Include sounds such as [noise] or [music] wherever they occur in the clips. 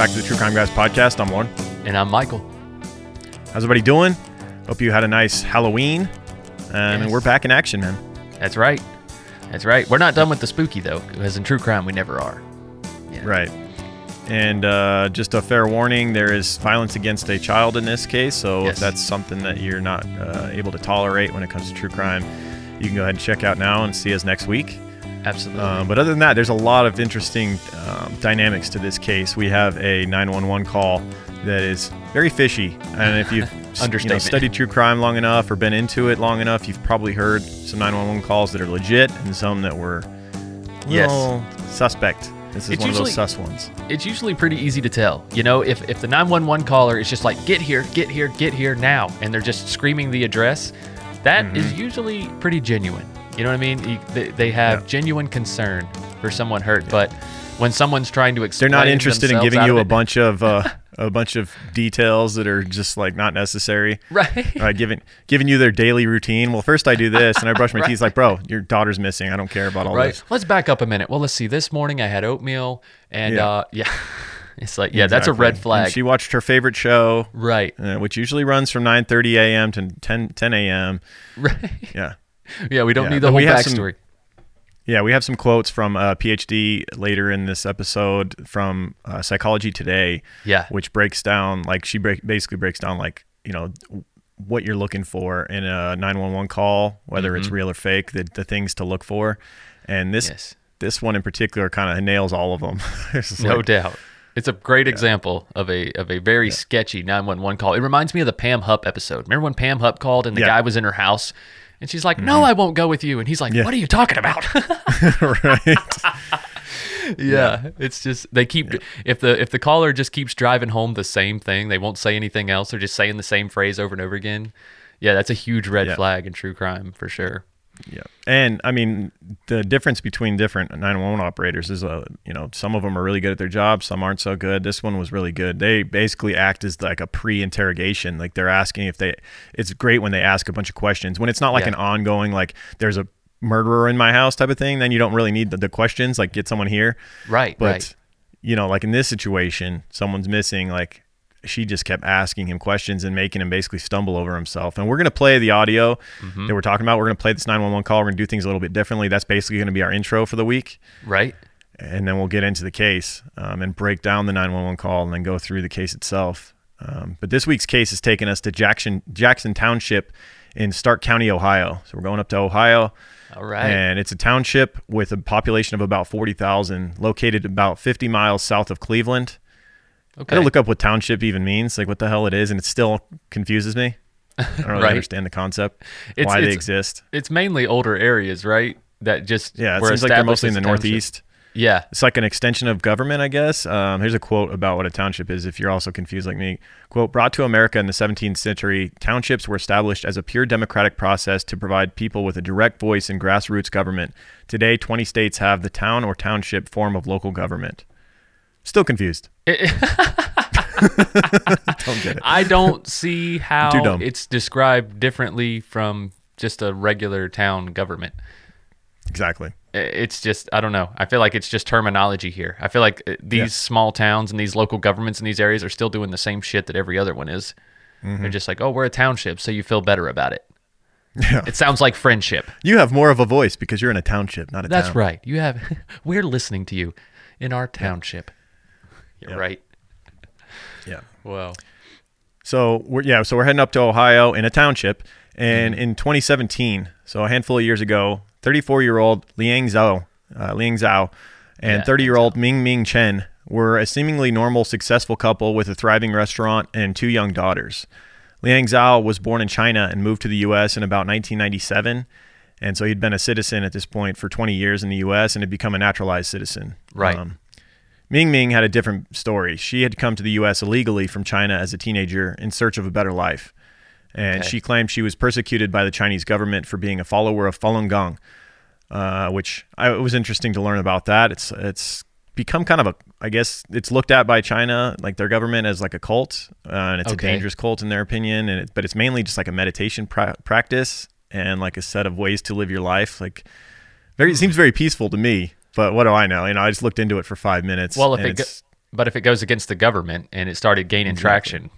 Back to the True Crime Guys podcast. I'm Lauren. And I'm Michael. How's everybody doing? Hope you had a nice Halloween. Um, And Yes. we're back in action, man. That's right. That's right. We're not done with the spooky though, because in true crime we never are. Yeah. Right. And uh, just a fair warning there is violence against a child in this case. So if that's something that you're not uh, able to tolerate when it comes to true crime, you can go ahead and check out now and see us next week. Absolutely. Um, but other than that, there's a lot of interesting um, dynamics to this case. We have a 911 call that is very fishy, and if you've [laughs] you know, studied true crime long enough or been into it long enough, you've probably heard some 911 calls that are legit and some that were Yes. suspect. This is It's one of those usually- sus ones. it's usually pretty easy to tell. You know, if, if the 911 caller is just like, get here, get here, get here now, and they're just screaming the address, that is Mm-hmm. usually pretty genuine. You know what I mean? You, they, they have Yeah. genuine concern for someone hurt, but when someone's trying to explain, They're not interested in giving you a it- bunch of uh, [laughs] a bunch of details that are just like not necessary. right? uh, giving giving you their daily routine. Well, first I do this and I brush my Right. [laughs] teeth. Like, bro, your daughter's missing. I don't care about all right. this. Let's back up a minute. Well, let's see. This morning I had oatmeal, and Yeah. uh, yeah, [laughs] it's like yeah, that's a red flag. And she watched her favorite show, right. uh, which usually runs from 9:30 a.m. to 10 10 a.m. Right. Yeah, [laughs] Yeah, we don't Yeah, need the whole have some- backstory. yeah. We have some quotes from a PhD later in this episode from uh, Psychology Today, Yeah. which breaks down like she break, basically breaks down like you know what you're looking for in a 911 call, whether it's real or fake, the the things to look for, and this Mm-hmm. Yes. this one in particular kind of nails all of them. [laughs] No like- doubt. It's a great example of a of a very sketchy 911 call. It reminds me of the Pam Hupp episode. Remember when Pam Hupp called and the Yeah. Mm-hmm. guy was in her house and she's like, "No, mm-hmm. I won't go with you." And he's like, Yeah. "What are you talking about?" [laughs] [laughs] right. yeah, it's just they keep if the if the caller just keeps driving home the same thing, they won't say anything else. They're just saying the same phrase over and over again. Yeah, that's a huge red Yeah. flag in true crime for sure. Yeah, and I mean the difference between different 911 operators is, uh, you know, some of them are really good at their job, some aren't so good. This one was really good. They basically act as like a pre-interrogation, like they're asking if they. It's great when they ask a bunch of questions when it's not like Yeah. an ongoing like there's a murderer in my house type of thing. Then you don't really need the, the questions, like get someone here. Right, But right. you know, like in this situation, someone's missing. Like she just kept asking him questions and making him basically stumble over himself. And we're gonna play the audio Mm-hmm. that we're talking about. We're gonna play this 911 call. We're gonna do things a little bit differently. That's basically gonna be our intro for the week, Right? and then we'll get into the case um, and break down the 911 call and then go through the case itself. Um, but this week's case has taken us to Jackson Jackson Township in Stark County, Ohio. So we're going up to Ohio. All right. And it's a township with a population of about 40,000, located about 50 miles south of Cleveland. I okay. had to look up what township even means, like what the hell it is, and it still confuses me. I don't really [laughs] Right. understand the concept, It's- why they exist. it's mainly older areas, right? That just Yeah, it seems like they're mostly in the township. Northeast. Yeah. It's like an extension of government, I guess. Um, here's a quote about what a township is if you're also confused like me. Quote, brought to America in the 17th century, townships were established as a pure democratic process to provide people with a direct voice in grassroots government. Today, 20 states have the town or township form of local government. Still confused. [laughs] Don't get it. I don't see how it's described differently from just a regular town government. Exactly. It's just I don't know. I feel like it's just terminology here. I feel like uh, these Yeah. small towns and these local governments in these areas are still doing the same shit that every other one is. Mm-hmm. They're just like, "Oh, we're a township, so you feel better about it." Yeah. It sounds like friendship. You have more of a voice because you're in a township, not a town. That's town. right. You have [laughs] we're listening to you in our township. You're Yeah. right. Yeah. [laughs] Well, So we're yeah, so we're heading up to Ohio in a township, and Mm-hmm. in 2017, so a handful of years ago, 34-year-old Liang Zhao, uh, Liang Zhao, and Yeah, 30-year-old Ming Ming Chen were a seemingly normal, successful couple with a thriving restaurant and two young daughters. Liang Zhao was born in China and moved to the U.S. in about 1997, and so he'd been a citizen at this point for 20 years in the U.S. and had become a naturalized citizen. Right. Ming Ming had a different story. She had come to the U.S. illegally from China as a teenager in search of a better life. And Okay. she claimed she was persecuted by the Chinese government for being a follower of Falun Gong, uh, which I, it was interesting to learn about that. It's it's become kind of a, I guess it's looked at by China, like their government, as like a cult, uh, and it's Okay. a dangerous cult in their opinion. And it, but it's mainly just like a meditation pra- practice and like a set of ways to live your life. Like very, it seems very peaceful to me. But what do I know? You know, I just looked into it for five minutes. Well, if and it go- but if it goes against the government and it started gaining traction,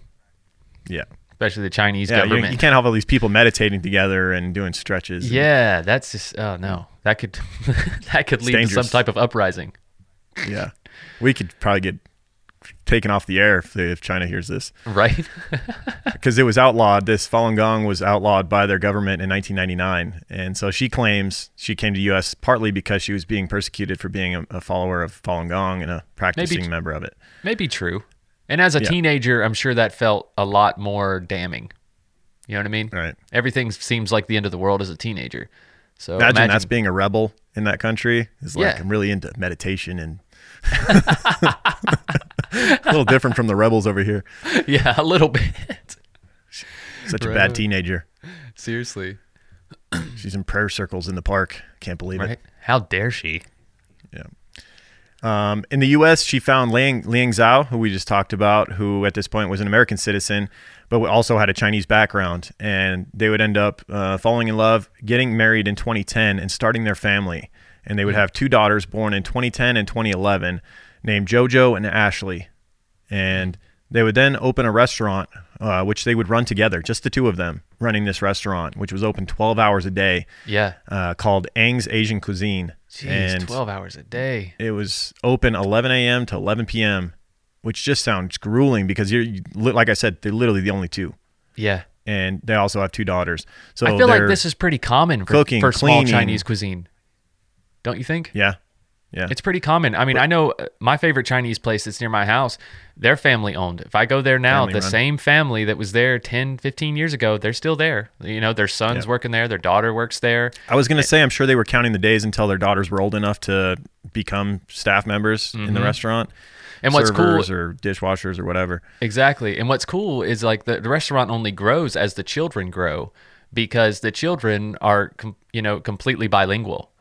Yeah. especially the Chinese Yeah, you, government. you can't have all these people meditating together and doing stretches. and- yeah, that's just oh no. That could [laughs] that could lead to some type of uprising. yeah. We could probably get taken off the air if, if China hears this. Right? [laughs] [laughs] because it was outlawed. This Falun Gong was outlawed by their government in 1999, and so she claims she came to the U.S. partly because she was being persecuted for being a, a follower of Falun Gong and a practicing t- member of it. Maybe true. And as a Yeah. teenager, I'm sure that felt a lot more damning. You know what I mean? Right. Everything seems like the end of the world as a teenager. So Imagine, that's being a rebel in that country. Is like Yeah. I'm really into meditation and [laughs] a little different from the rebels over here. yeah, a little bit. Such a bad teenager. Seriously. She's in prayer circles in the park. Can't believe it. How dare she? Um, in the U.S., she found Liang, Liang Zhao, who we just talked about, who at this point was an American citizen, but also had a Chinese background. And they would end up uh, falling in love, getting married in 2010, and starting their family. And they would have two daughters born in 2010 and 2011 named JoJo and Ashley. And they would then open a restaurant, uh, which they would run together, just the two of them running this restaurant, which was open 12 hours a day, Yeah. uh, called Ang's Asian Cuisine. Jeez, and 12 hours a day. it was open 11 a.m. to 11 p.m., which just sounds grueling because you're, you, like I said, they're literally the only two, Yeah. and they also have two daughters. So I feel like this is pretty common for, cooking, for small cleaning. Chinese cuisine. Don't you think? yeah, yeah, It's pretty common. I mean, I know uh, my favorite Chinese place that's near my house, they're family owned. If I go there now, Family the run. same family that was there 10, 15 years ago, they're still there. You know, their son's Yeah. working there, their daughter works there. I was gonna say I'm sure they were counting the days until their daughters were old enough to become staff members in the restaurant, Mm-hmm. And what's cool, or dishwashers or whatever. exactly. And what's cool is like the, the restaurant only grows as the children grow because the children are, com- you know, completely bilingual,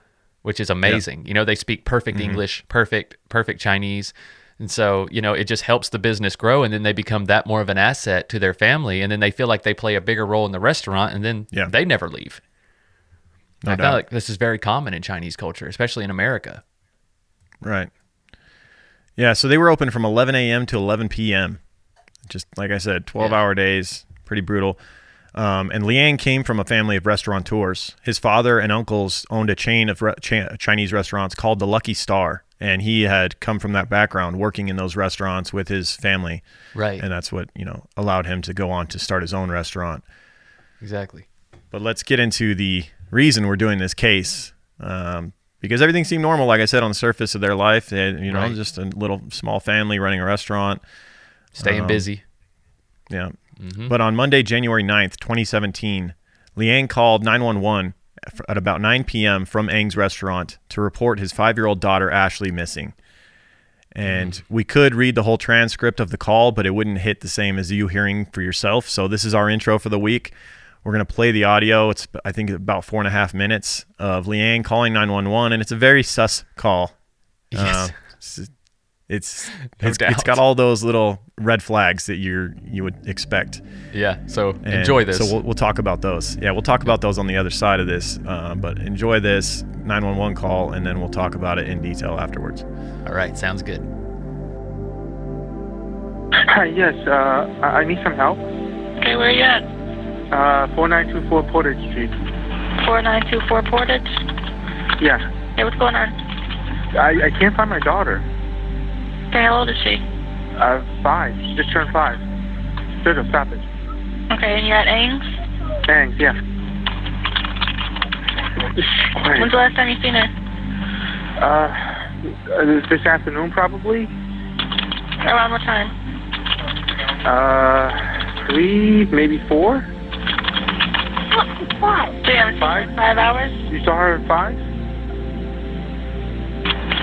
which is amazing. You know, they speak perfect Mm-hmm. English, perfect, perfect Chinese. And so, you know, it just helps the business grow and then they become that more of an asset to their family and then they feel like they play a bigger role in the restaurant and then Yeah. they never leave. No I doubt. feel like this is very common in Chinese culture, especially in America. Right. Yeah, so they were open from 11 a.m. to 11 p.m. Just like I said, 12 Yeah. hour days, pretty brutal. Um, and Liang came from a family of restaurateurs. His father and uncles owned a chain of re- cha- Chinese restaurants called the Lucky Star, and he had come from that background, working in those restaurants with his family, Right. and that's what you know allowed him to go on to start his own restaurant. exactly. But let's get into the reason we're doing this case. Um, because everything seemed normal, like I said, on the surface of their life. They you know, Right. just a little small family running a restaurant. Staying Um, busy. Yeah. Mm-hmm. But on Monday, January 9th, 2017, Liang called 911 at about 9 p.m. from Ang's restaurant to report his five year old daughter, Ashley, missing. And Mm. we could read the whole transcript of the call, but it wouldn't hit the same as you hearing for yourself. So this is our intro for the week. We're going to play the audio. It's, I think, about four and a half minutes of Liang calling 911, and it's a very sus call. Yes. Uh, [laughs] it's it's, No it's, it's doubt. got all those little red flags that you're you would expect. yeah. So And enjoy this. So we'll, we'll talk about those. Yeah, we'll talk about those on the other side of this. Uh, but enjoy this 911 call, and then we'll talk about it in detail afterwards. All right. Sounds good. Hi, yes, uh, I I need some help. Okay, where are you at? Uh, 4924 Portage Street. 4924 Portage? Yeah. Hey, what's going on? I, I can't find my daughter. Okay, how old is she? Uh, five. She just turned five. Sugar, stop it. Okay, and you're at Ames? Thanks, yeah. When's the last time you seen her? Uh, uh, this afternoon, probably? Around what time? Uh, three, maybe four? Why? So you haven't seen her Five? in five hours? You saw her at five?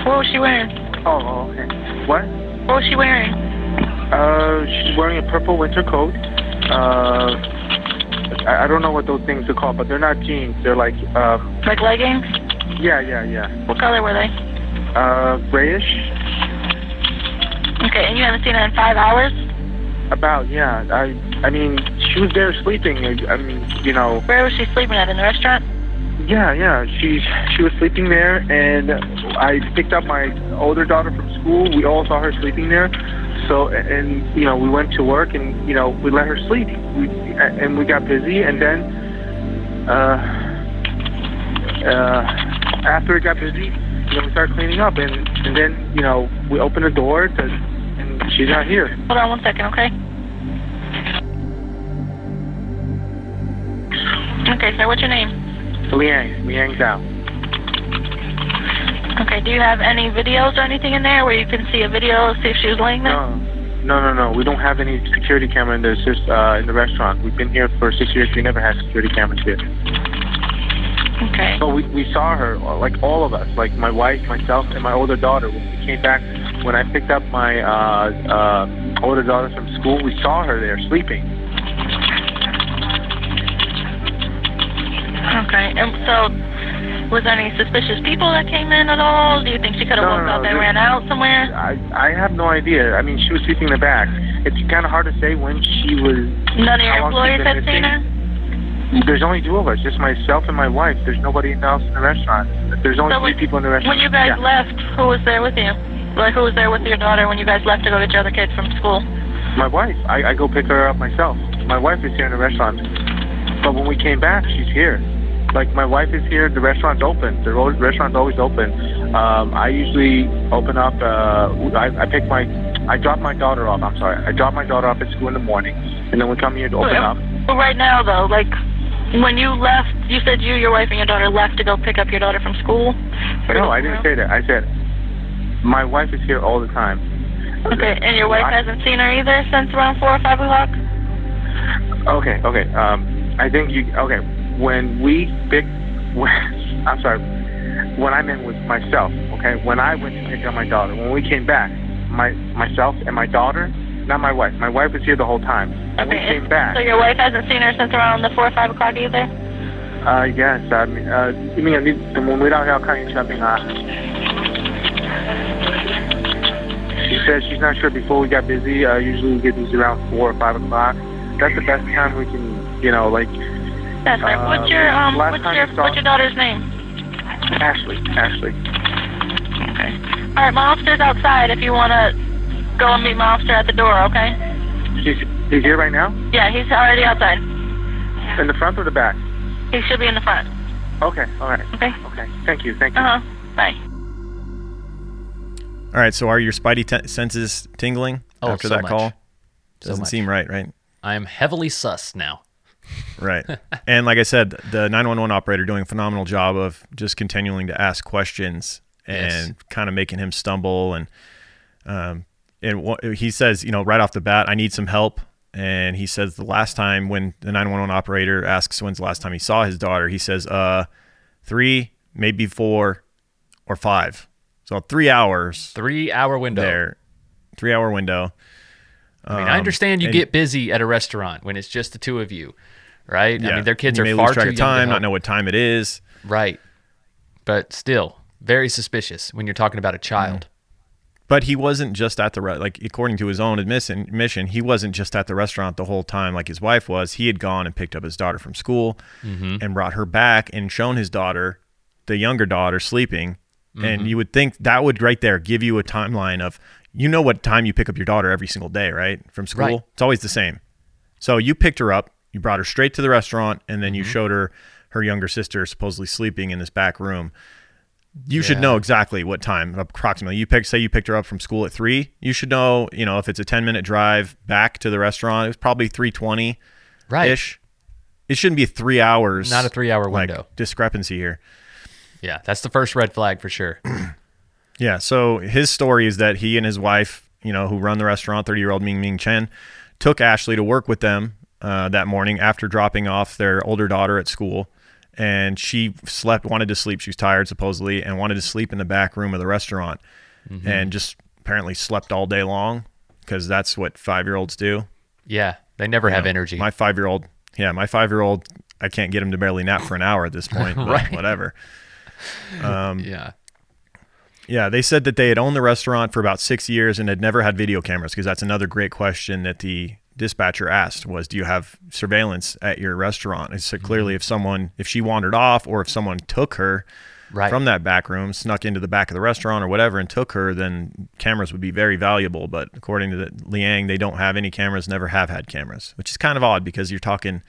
What was she wearing? Oh, okay. What? What was she wearing? Uh, she's wearing a purple winter coat. Uh, I, I don't know what those things are called, but they're not jeans. They're like, um, Like leggings? yeah, yeah, yeah. What color were they? Uh, grayish? Okay, and you haven't seen her in five hours? About, yeah. I I mean, she was there sleeping. I, I mean, you know, Where was she sleeping at? In the restaurant? Yeah, yeah. She she was sleeping there, and I picked up my older daughter from school. We all saw her sleeping there. So and you know we went to work, and you know we let her sleep. We and we got busy, and then uh, uh, after it got busy, you know we started cleaning up, and and then you know we opened the door to, and she's not here. Hold on one second, okay? Okay, sir, what's your name? Liang, Liang Zhao. Okay, do you have any videos or anything in there where you can see a video, see if she was laying there? No, no, no, no. We don't have any security camera in the sys- uh, in the restaurant. We've been here for six years. We never had security cameras here. Okay. But we we saw her, uh, like all of us, like my wife, myself, and my older daughter. When we came back, when I picked up my uh, uh, older daughter from school, we saw her there sleeping. Okay, and so was there any suspicious people that came in at all? Do you think she could have No, walked no, there- and ran out somewhere? I I have no idea. I mean, she was sleeping in the back. It's kind of hard to say when she was. None of your employees had seen her? There's only two of us, just myself and my wife. There's nobody else in the restaurant. There's only So three when- people in the restaurant. When you guys Yeah. left, who was there with you? Like, who was there with your daughter when you guys left to go get your other kids from school? My wife. I, I go pick her up myself. My wife is here in the restaurant. But when we came back, she's here. Like my wife is here. The restaurant's open. The restaurant's always open. Um, I usually open up. Uh, I, I pick my. I drop my daughter off. I'm sorry. I drop my daughter off at school in the morning, and then we come here to open up. Well, right now, though, like, when you left, you said you, your wife, and your daughter left to go pick up your daughter from school? No, I didn't say that. I said my wife is here all the time. Okay, and your wife I- hasn't seen her either since around 4 or 5 o'clock? Okay, okay. Um, I think you. Okay, when we pick, when, [laughs] I'm sorry, When I meant was myself. Okay, when I went to pick up my daughter, when we came back, my myself and my daughter, not my wife. My wife was here the whole time. Okay. we came back. So your wife hasn't seen her since around the four or five o'clock either. Uh, yes. I mean, uh, you mean the moment out here kind of shopping on. She says she's not sure before we got busy. Uh, usually we get these around four or five o'clock. That's the best time we can, you know, like that's right. Uh, what's your um last what's time your you saw- what's your daughter's name? Ashley. Ashley. Okay. All right, my officer's outside if you want to go and meet my officer at the door, okay? She's he's here right now. Yeah, he's already outside. In the front or the back? He should be in the front. Okay. All right. Okay? Okay. Thank you. Thank you. Uh-huh. Bye. All right. So are your spidey t- senses tingling Oh, after so that much. call? So Doesn't much. seem right, right? I am heavily sus now. Right. [laughs] and like I said, the 911 operator doing a phenomenal job of just continuing to ask questions and Yes. kind of making him stumble. And um, and wha- he says, you know, right off the bat, I need some help. And he says the last time when the 911 operator asks when's the last time he saw his daughter, he says, uh, three, maybe four, or five. So three hours Three hour window. there, three hour window. I mean, I Um, understand you and- get busy at a restaurant when it's just the two of you, right? I mean, their kids you are far lose track too time, to not know what time it is. Right. But still, very suspicious when you're talking about a child. Mm. But he wasn't just at the re- like according to his own admission, he wasn't just at the restaurant the whole time like his wife was. He had gone and picked up his daughter from school mm-hmm. and brought her back and shown his daughter, the younger daughter, sleeping. And mm-hmm. you would think that would right there give you a timeline of you know what time you pick up your daughter every single day, right? From school. Right. It's always the same. So you picked her up, you brought her straight to the restaurant, and then you mm-hmm. showed her her younger sister supposedly sleeping in this back room you should know exactly what time approximately you pick say you picked her up from school at three you should know you know if it's a 10 minute drive back to the restaurant it was probably 320 Right. ish it shouldn't be three hours Not a three hour like, window. discrepancy here Yeah, that's the first red flag for sure. [clears throat] yeah so his story is that he and his wife you know who run the restaurant 30 year old ming ming chen took ashley to work with them uh, that morning after dropping off their older daughter at school and she slept wanted to sleep she was tired supposedly and wanted to sleep in the back room of the restaurant and just apparently slept all day long because that's what five year olds do Yeah, they never have know, energy. my five year old yeah my five year old i can't get him to barely nap for an hour at this [laughs] point but Right. whatever um, [laughs] yeah. yeah, they said that they had owned the restaurant for about six years and had never had video cameras because that's another great question that the dispatcher asked was, "Do you have surveillance at your restaurant?" And so Mm-hmm. clearly, if someone, if she wandered off, or if someone took her Right. from that back room, snuck into the back of the restaurant or whatever, and took her, then cameras would be very valuable. But according to the, Liang, they don't have any cameras, never have had cameras, which is kind of odd because you're talking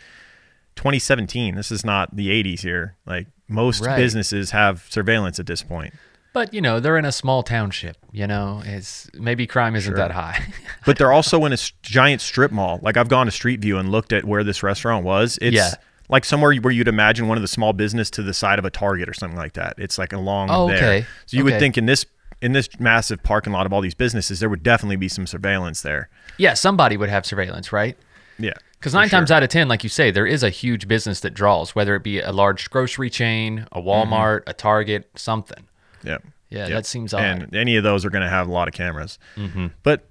2017. This is not the 80s here. Like most Right. businesses have surveillance at this point. But you know, they're in a small township. You know, it's maybe crime isn't that high. [laughs] But they're also in a giant strip mall. Like I've gone to Street View and looked at where this restaurant was. It's Yeah. like somewhere where you'd imagine one of the small business to the side of a Target or something like that. It's like along Oh, there. okay. So you would think in this in this massive parking lot of all these businesses, there would definitely be some surveillance there. yeah, somebody would have surveillance, right? Yeah. Because nine sure. times out of ten, like you say, there is a huge business that draws, whether it be a large grocery chain, a mm-hmm. Walmart, a Target, something. Yeah. Yeah, Yep. that seems odd. And any of those are going to have a lot of cameras. Mm-hmm. But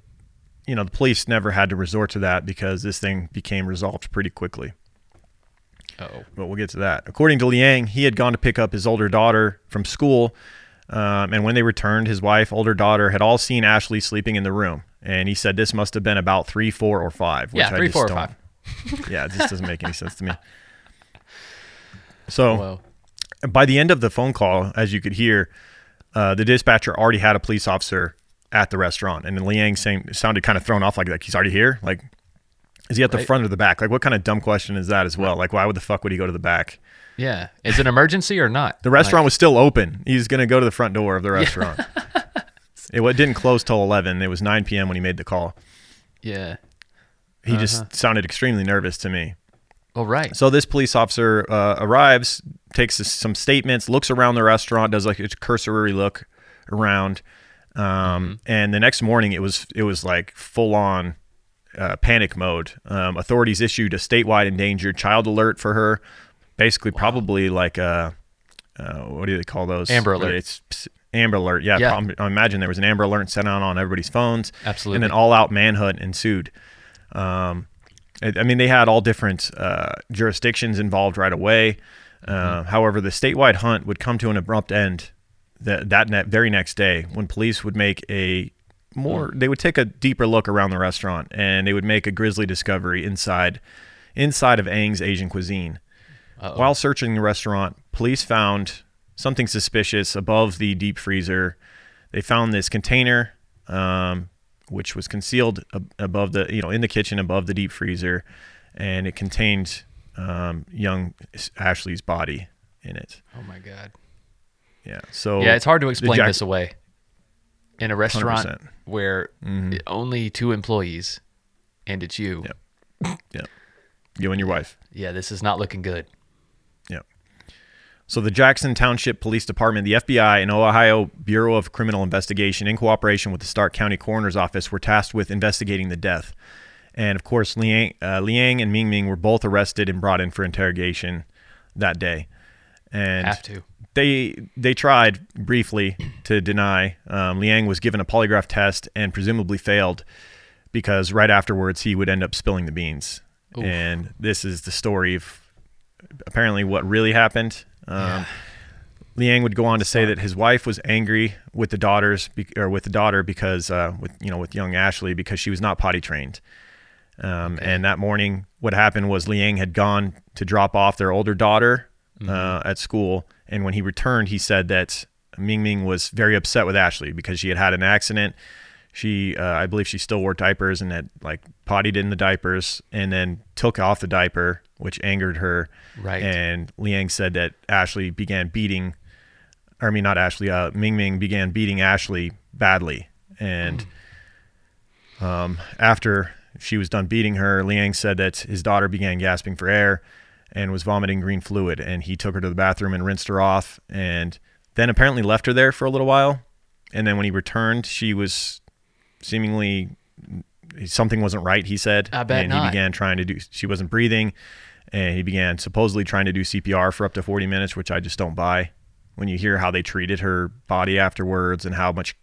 you know, the police never had to resort to that because this thing became resolved pretty quickly. Oh, but we'll get to that. According to Liang, he had gone to pick up his older daughter from school, um, and when they returned, his wife, older daughter, had all seen Ashley sleeping in the room. And he said this must have been about three, four, or five. Which Yeah, I three, just four, or don't- five. [laughs] Yeah, it just doesn't make any sense to me. So well, by the end of the phone call, as you could hear, uh, the dispatcher already had a police officer at the restaurant, and then Liang saying sounded kind of thrown off, like like he's already here. Like, is he at the Right. front or the back? Like, what kind of dumb question is that as well? Like, why would the fuck would he go to the back? yeah. Is it an emergency or not? The restaurant was still open. He's going to go to the front door of the restaurant. [laughs] it wa- didn't close till 11. It was 9 p.m. when he made the call. yeah. He Uh-huh. just sounded extremely nervous to me. All right. So this police officer uh, arrives, takes some statements, looks around the restaurant, does like a cursory look around, um, Mm-hmm. and the next morning it was it was like full on uh, panic mode. Um, authorities issued a statewide endangered child alert for her, basically probably like a uh, what do they call those? Amber alert. It's Amber alert. Yeah, Yeah. I imagine there was an Amber alert sent out on everybody's phones. Absolutely. And then all out manhunt ensued. Um, I I mean, they had all different uh, jurisdictions involved right away. Uh, Mm-hmm. However, the statewide hunt would come to an abrupt end that that ne- very next day when police would make a more they would take a deeper look around the restaurant and they would make a grisly discovery inside inside of Ang's Asian cuisine. Uh-oh. While searching the restaurant, police found something suspicious above the deep freezer. They found this container, um, which was concealed above the, you know, in the kitchen above the deep freezer, and it contained um, young Ashley's body in it. oh my God. Yeah. So Yeah, it's hard to explain Jack- this away. In a restaurant 100%. where Mhm. only two employees and it's you. Yep. Yeah. You and your wife. Yeah, this is not looking good. So the Jackson Township Police Department, the FBI, and Ohio Bureau of Criminal Investigation, in cooperation with the Stark County Coroner's Office, were tasked with investigating the death. And of course, Liang, uh, Liang and Ming Ming were both arrested and brought in for interrogation that day. And Have to. they they tried briefly to deny. Um, Liang was given a polygraph test and presumably failed because right afterwards he would end up spilling the beans. Oof. And this is the story of apparently what really happened. Um, Liang would go on to say that his wife was angry with the daughters or with the daughter because uh, with you know with young Ashley because she was not potty trained. Um, And that morning, what happened was Liang had gone to drop off their older daughter uh, at school, and when he returned, he said that Ming Ming was very upset with Ashley because she had had an accident. She, uh, I believe, she still wore diapers and had like pottied in the diapers, and then took off the diaper, which angered her. Right. And Liang said that Ashley began beating, or I mean, not Ashley, uh, Ming Ming began beating Ashley badly. And um, after she was done beating her, Liang said that his daughter began gasping for air and was vomiting green fluid. And he took her to the bathroom and rinsed her off. And then apparently left her there for a little while. And then when he returned, she was seemingly something wasn't right. He said, I bet and he began trying to do. She wasn't breathing, and he began supposedly trying to do CPR for up to 40 minutes, which I just don't buy. When you hear how they treated her body afterwards and how much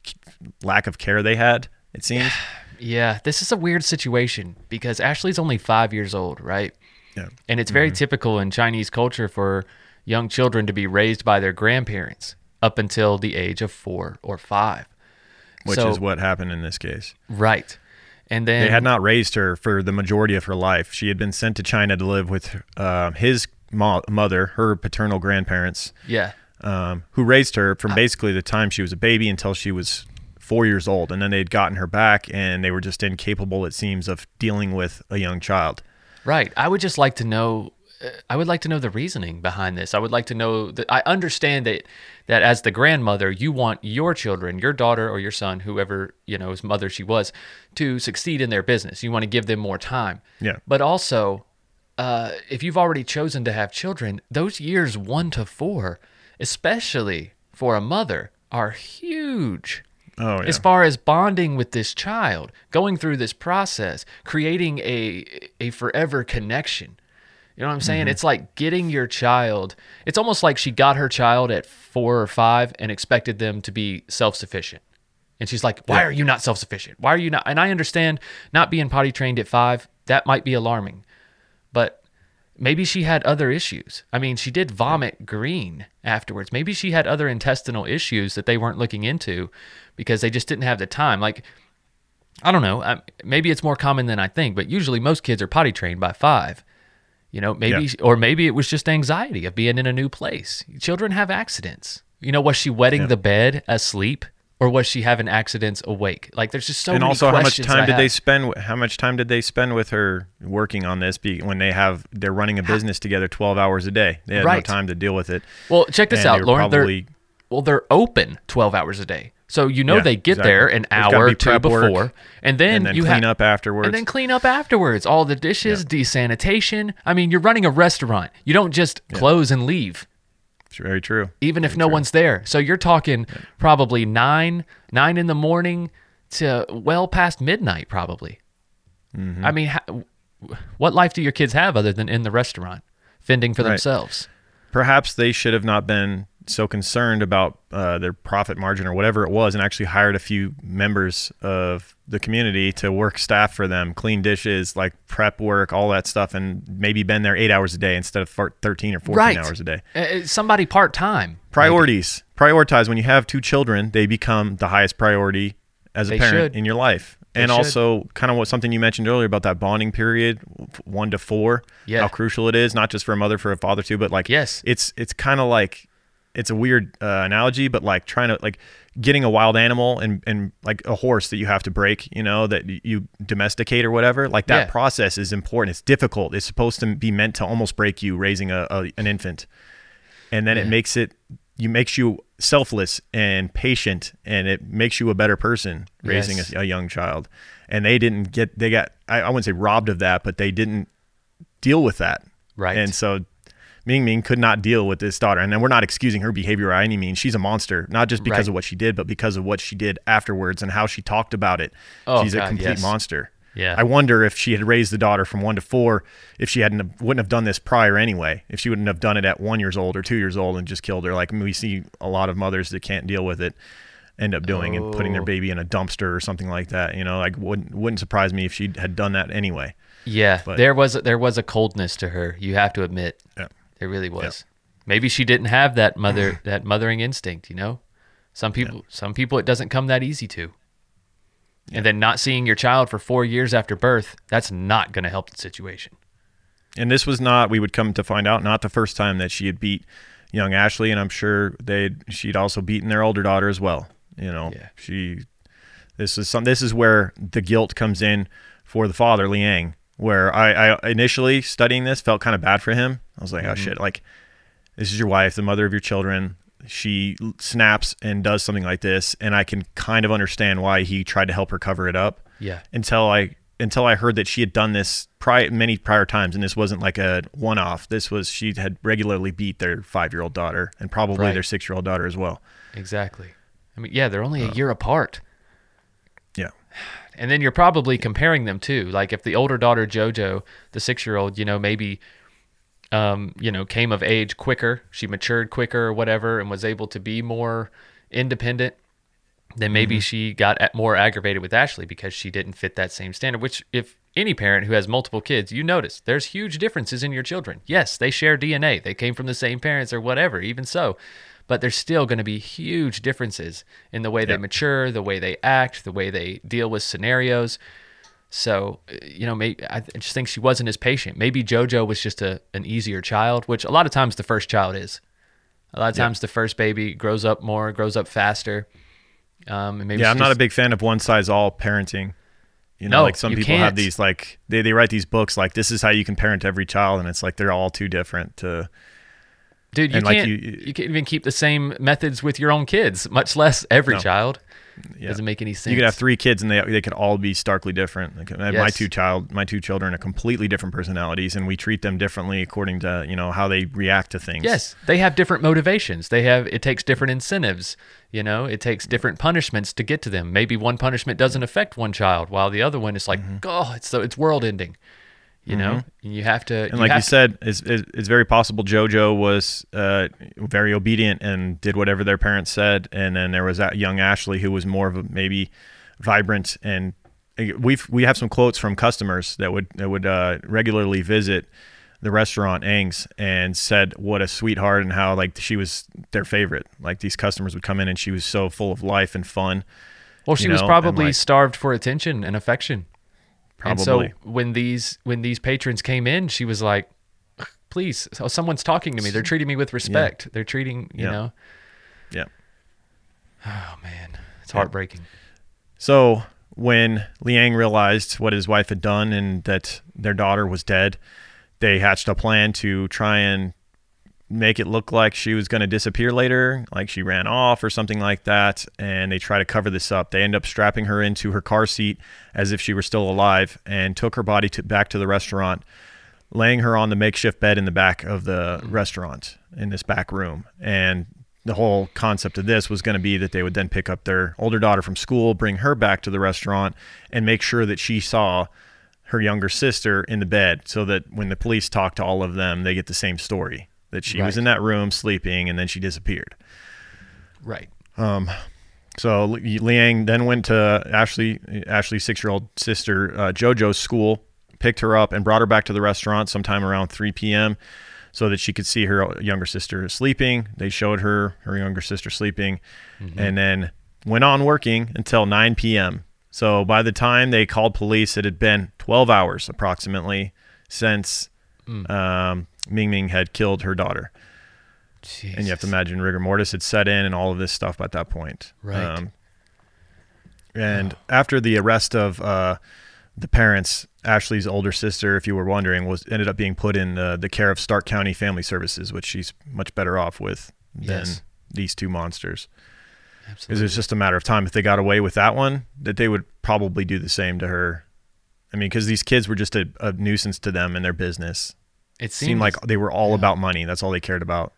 lack of care they had, it seems. Yeah, this is a weird situation because Ashley's only five years old, right? Yeah. And it's very mm-hmm. typical in Chinese culture for young children to be raised by their grandparents up until the age of four or five. Which So- is what happened in this case. Right. And then They had not raised her for the majority of her life. She had been sent to China to live with uh, his mo- mother, her paternal grandparents, Yeah. um, who raised her from basically the time she was a baby until she was four years old. And then they'd gotten her back, and they were just incapable, it seems, of dealing with a young child. Right. I would just like to know. I would like to know the reasoning behind this. I would like to know that I understand that that as the grandmother, you want your children, your daughter or your son, whoever you know, whose mother she was, to succeed in their business. You want to give them more time. Yeah. But also, uh, if you've already chosen to have children, those years one to four, especially for a mother, are huge Oh, yeah. as far as bonding with this child, going through this process, creating a a forever connection. You know what I'm saying? Mm-hmm. It's like getting your child. It's almost like she got her child at 4 or 5 and expected them to be self-sufficient. And she's like, "Why Yeah. are you not self-sufficient? Why are you not?" And I understand not being potty trained at 5, that might be alarming. But maybe she had other issues. I mean, she did vomit green afterwards. Maybe she had other intestinal issues that they weren't looking into because they just didn't have the time. Like, I don't know. Maybe it's more common than I think, but usually most kids are potty trained by five. You know, maybe, Yeah. or maybe it was just anxiety of being in a new place. Children have accidents. You know, was she wetting Yeah. the bed asleep? Or was she having accidents awake? Like, there's just so and many also, how much time did they spend? How much time did they spend with her working on this? Be, when they have they're running a business together, twelve hours a day. They had no time to deal with it. Well, check this And out, Lauren. They're- well, they're open 12 hours a day. So you know Yeah, they get exactly. there an There's hour or two work, before, and then, and then you clean ha- up afterwards. and then clean up afterwards. All the dishes, desanitation. I mean, you're running a restaurant. You don't just close and leave, It's very true. even if no one's there. So you're talking probably nine, nine in the morning to well past midnight, probably. Mm-hmm. I mean, ha- what life do your kids have other than in the restaurant, fending for Right. themselves? Perhaps they should have not been so concerned about uh, their profit margin or whatever it was, and actually hired a few members of the community to work staff for them, clean dishes, like prep work, all that stuff, and maybe been there eight hours a day instead of 13 or fourteen Right. hours a day. Uh, somebody part time. Priorities. Prioritize. When you have two children, they become the highest priority as a They parent should. in your life. They and should. also, kind of what something you mentioned earlier about that bonding period, one to four, Yeah. how crucial it is, not just for a mother, for a father too, but like, Yes. it's it's kind of like, it's a weird uh, analogy, but like trying to like getting a wild animal and and like a horse that you have to break, you know, that you domesticate or whatever. Like that Yeah. process is important. It's difficult. It's supposed to be meant to almost break you raising a, a an infant and then it makes it you makes you selfless and patient and it makes you a better person raising Yes. a, a young child and they didn't get they got I, I wouldn't say robbed of that but they didn't deal with that Right. and so Ming Ming could not deal with this daughter and then we're not excusing her behavior by any means she's a monster not just because Right. of what she did but because of what she did afterwards and how she talked about it Oh, she's a complete yes. monster Yeah. I wonder if she had raised the daughter from one to four, if she hadn't wouldn't have done this prior anyway. If she wouldn't have done it at one years old or two years old and just killed her, like we see a lot of mothers that can't deal with it end up doing and putting their Oh. baby in a dumpster or something like that. You know, like wouldn't wouldn't surprise me if she had done that anyway. Yeah, But- there was there was a coldness to her. You have to admit, Yeah. There really was. Maybe she didn't have that mother [clears throat] that mothering instinct. You know, some people some people it doesn't come that easy to. And then not seeing your child for four years after birth, that's not going to help the situation. And this was not, we would come to find out, not the first time that she had beat young Ashley, and I'm sure they'd she'd also beaten their older daughter as well. You know, Yeah. she this is some this is where the guilt comes in for the father, Liang, where I, I initially studying this felt kind of bad for him. I was like, oh mm-hmm. shit, like this is your wife, the mother of your children. She snaps and does something like this, and I can kind of understand why he tried to help her cover it up Yeah. until I until I heard that she had done this prior many prior times, and this wasn't like a one off. This was she had regularly beat their five year old daughter and probably Right. their six year old daughter as well. Exactly. I mean, yeah, they're only a uh, year apart. And then you're probably comparing them too. Like if the older daughter JoJo, the six year old, you know, maybe um, you know, came of age quicker, she matured quicker or whatever, and was able to be more independent, then maybe she got more aggravated with Ashley because she didn't fit that same standard. Which, if any parent who has multiple kids, you notice there's huge differences in your children. Yes, they share DNA, they came from the same parents or whatever, even so. But there's still going to be huge differences in the way they mature, the way they act, the way they deal with scenarios. So, you know, maybe I just think she wasn't as patient. Maybe JoJo was just a an easier child, which a lot of times the first child is. A lot of Yeah. times the first baby grows up more, grows up faster. Um, and maybe yeah, I'm not a big fan of one size all parenting. You know, No, like some people have can't. these like they, they write these books like this is how you can parent every child and it's like they're all too different to dude. You and, can't. you- You, can't even keep the same methods with your own kids, much less every No. child. yeah. Doesn't make any sense. You could have three kids and they they could all be starkly different. Like I have my two child my two children are completely different personalities and we treat them differently according to, you know, how they react to things. Yes, they have different motivations. They have it takes different incentives. You know, it takes different punishments to get to them. Maybe one punishment doesn't affect one child, while the other one is like, oh, it's so it's world ending. You know, and you have to. And like you said, it's, it's very possible JoJo was uh, very obedient and did whatever their parents said. And then there was that young Ashley who was more of a maybe vibrant. And we've we have some quotes from customers that would that would uh, regularly visit the restaurant Ang's and said what a sweetheart and how like she was their favorite. Like these customers would come in and she was so full of life and fun. well, she you was know, and, probably like- starved for attention and affection. And so when these when these patrons came in, she was like, "Please, so oh, someone's talking to me. They're treating me with respect. They're treating, you Yeah. know." Yeah. Oh man, it's heartbreaking. So when Liang realized what his wife had done and that their daughter was dead, they hatched a plan to try and make it look like she was going to disappear later, like she ran off or something like that. And they try to cover this up. They end up strapping her into her car seat as if she were still alive and took her body to, back to the restaurant, laying her on the makeshift bed in the back of the mm. restaurant in this back room. And the whole concept of this was going to be that they would then pick up their older daughter from school, bring her back to the restaurant, and make sure that she saw her younger sister in the bed so that when the police talk to all of them, they get the same story that she was in that room sleeping and then she disappeared. Right. So Liang then went to Ashley, Ashley's six-year-old sister uh, JoJo's school, picked her up, and brought her back to the restaurant sometime around 3 p.m. so that she could see her younger sister sleeping. They showed her her younger sister sleeping, and then went on working until 9 p.m. So by the time they called police, it had been 12 hours approximately since um, Ming Ming had killed her daughter. And you have to imagine rigor mortis had set in and all of this stuff at that point. Um, Right. and after the arrest of uh, the parents, Ashley's older sister, if you were wondering, was ended up being put in uh, the care of Stark County Family Services, which she's much better off with than Yes. these two monsters. Because Absolutely. it's just a matter of time. If they got away with that one, that they would probably do the same to her. I mean, because these kids were just a, a nuisance to them and their business. It seemed seemed like they were all yeah. about money. That's all they cared about.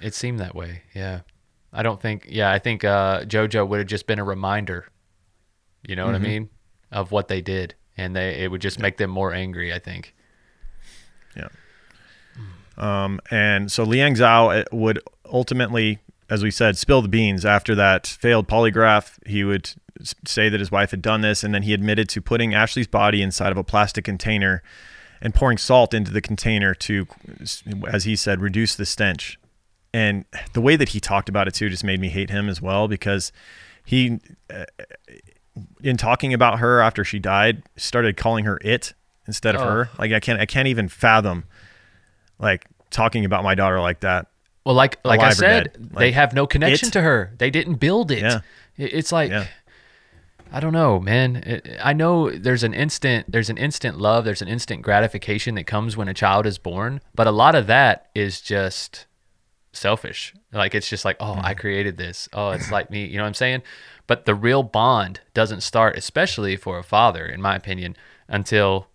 It seemed that way. Yeah. I don't think. Yeah, I think uh, JoJo would have just been a reminder. You know what I Mm-hmm. mean? Of what they did, and they it would just make them more angry. I think. Yeah. Um, and so Liang Zhao uh, would ultimately, as we said, spill the beans after that failed polygraph. He would say that his wife had done this, and then he admitted to putting Ashley's body inside of a plastic container and pouring salt into the container to, as he said, reduce the stench. And the way that he talked about it too just made me hate him as well because he, uh, in talking about her after she died, started calling her it instead of Oh. her. Like I can't, I can't even fathom, like talking about my daughter like that. Well, like like I said, dead. they have no connection it- to her. They didn't build it. Yeah. It's like Yeah. I don't know, man. It, I know there's an instant there's an instant love, there's an instant gratification that comes when a child is born, but a lot of that is just selfish. Like it's just like, oh, I mm-hmm. created this. Oh, it's like me. You know what I'm saying? But the real bond doesn't start, especially for a father, in my opinion, until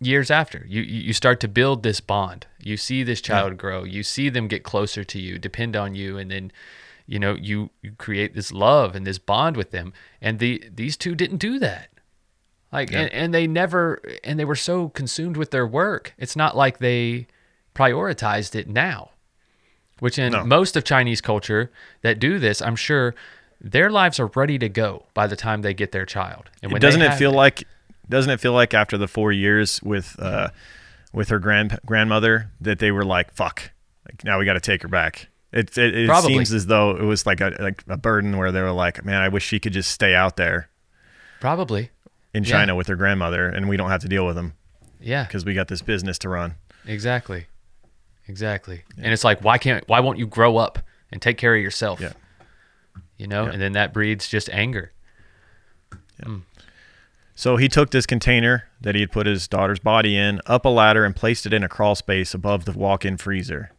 years after. You you you start to build this bond. You see this child grow. You see them get closer to you, depend on you, and then you know you, you create this love and this bond with them. And the these two didn't do that. Like and, and they never and they were so consumed with their work. It's not like they prioritized it now. Which in No. most of Chinese culture that do this, I'm sure their lives are ready to go by the time they get their child. And when doesn't it feel like doesn't it feel like after the four years with uh with her grand grandmother that they were like fuck like now we got to take her back it it, it Probably. seems as though it was like a like a burden where they were like man i wish she could just stay out there Probably. in Yeah. China with her grandmother, and we don't have to deal with them Yeah. because we got this business to run. Exactly. Exactly. And it's like, why can't, why won't you grow up and take care of yourself? Yeah. You know, Yeah. and then that breeds just anger. Hmm. So he took this container that he had put his daughter's body in up a ladder and placed it in a crawl space above the walk-in freezer.